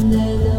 and the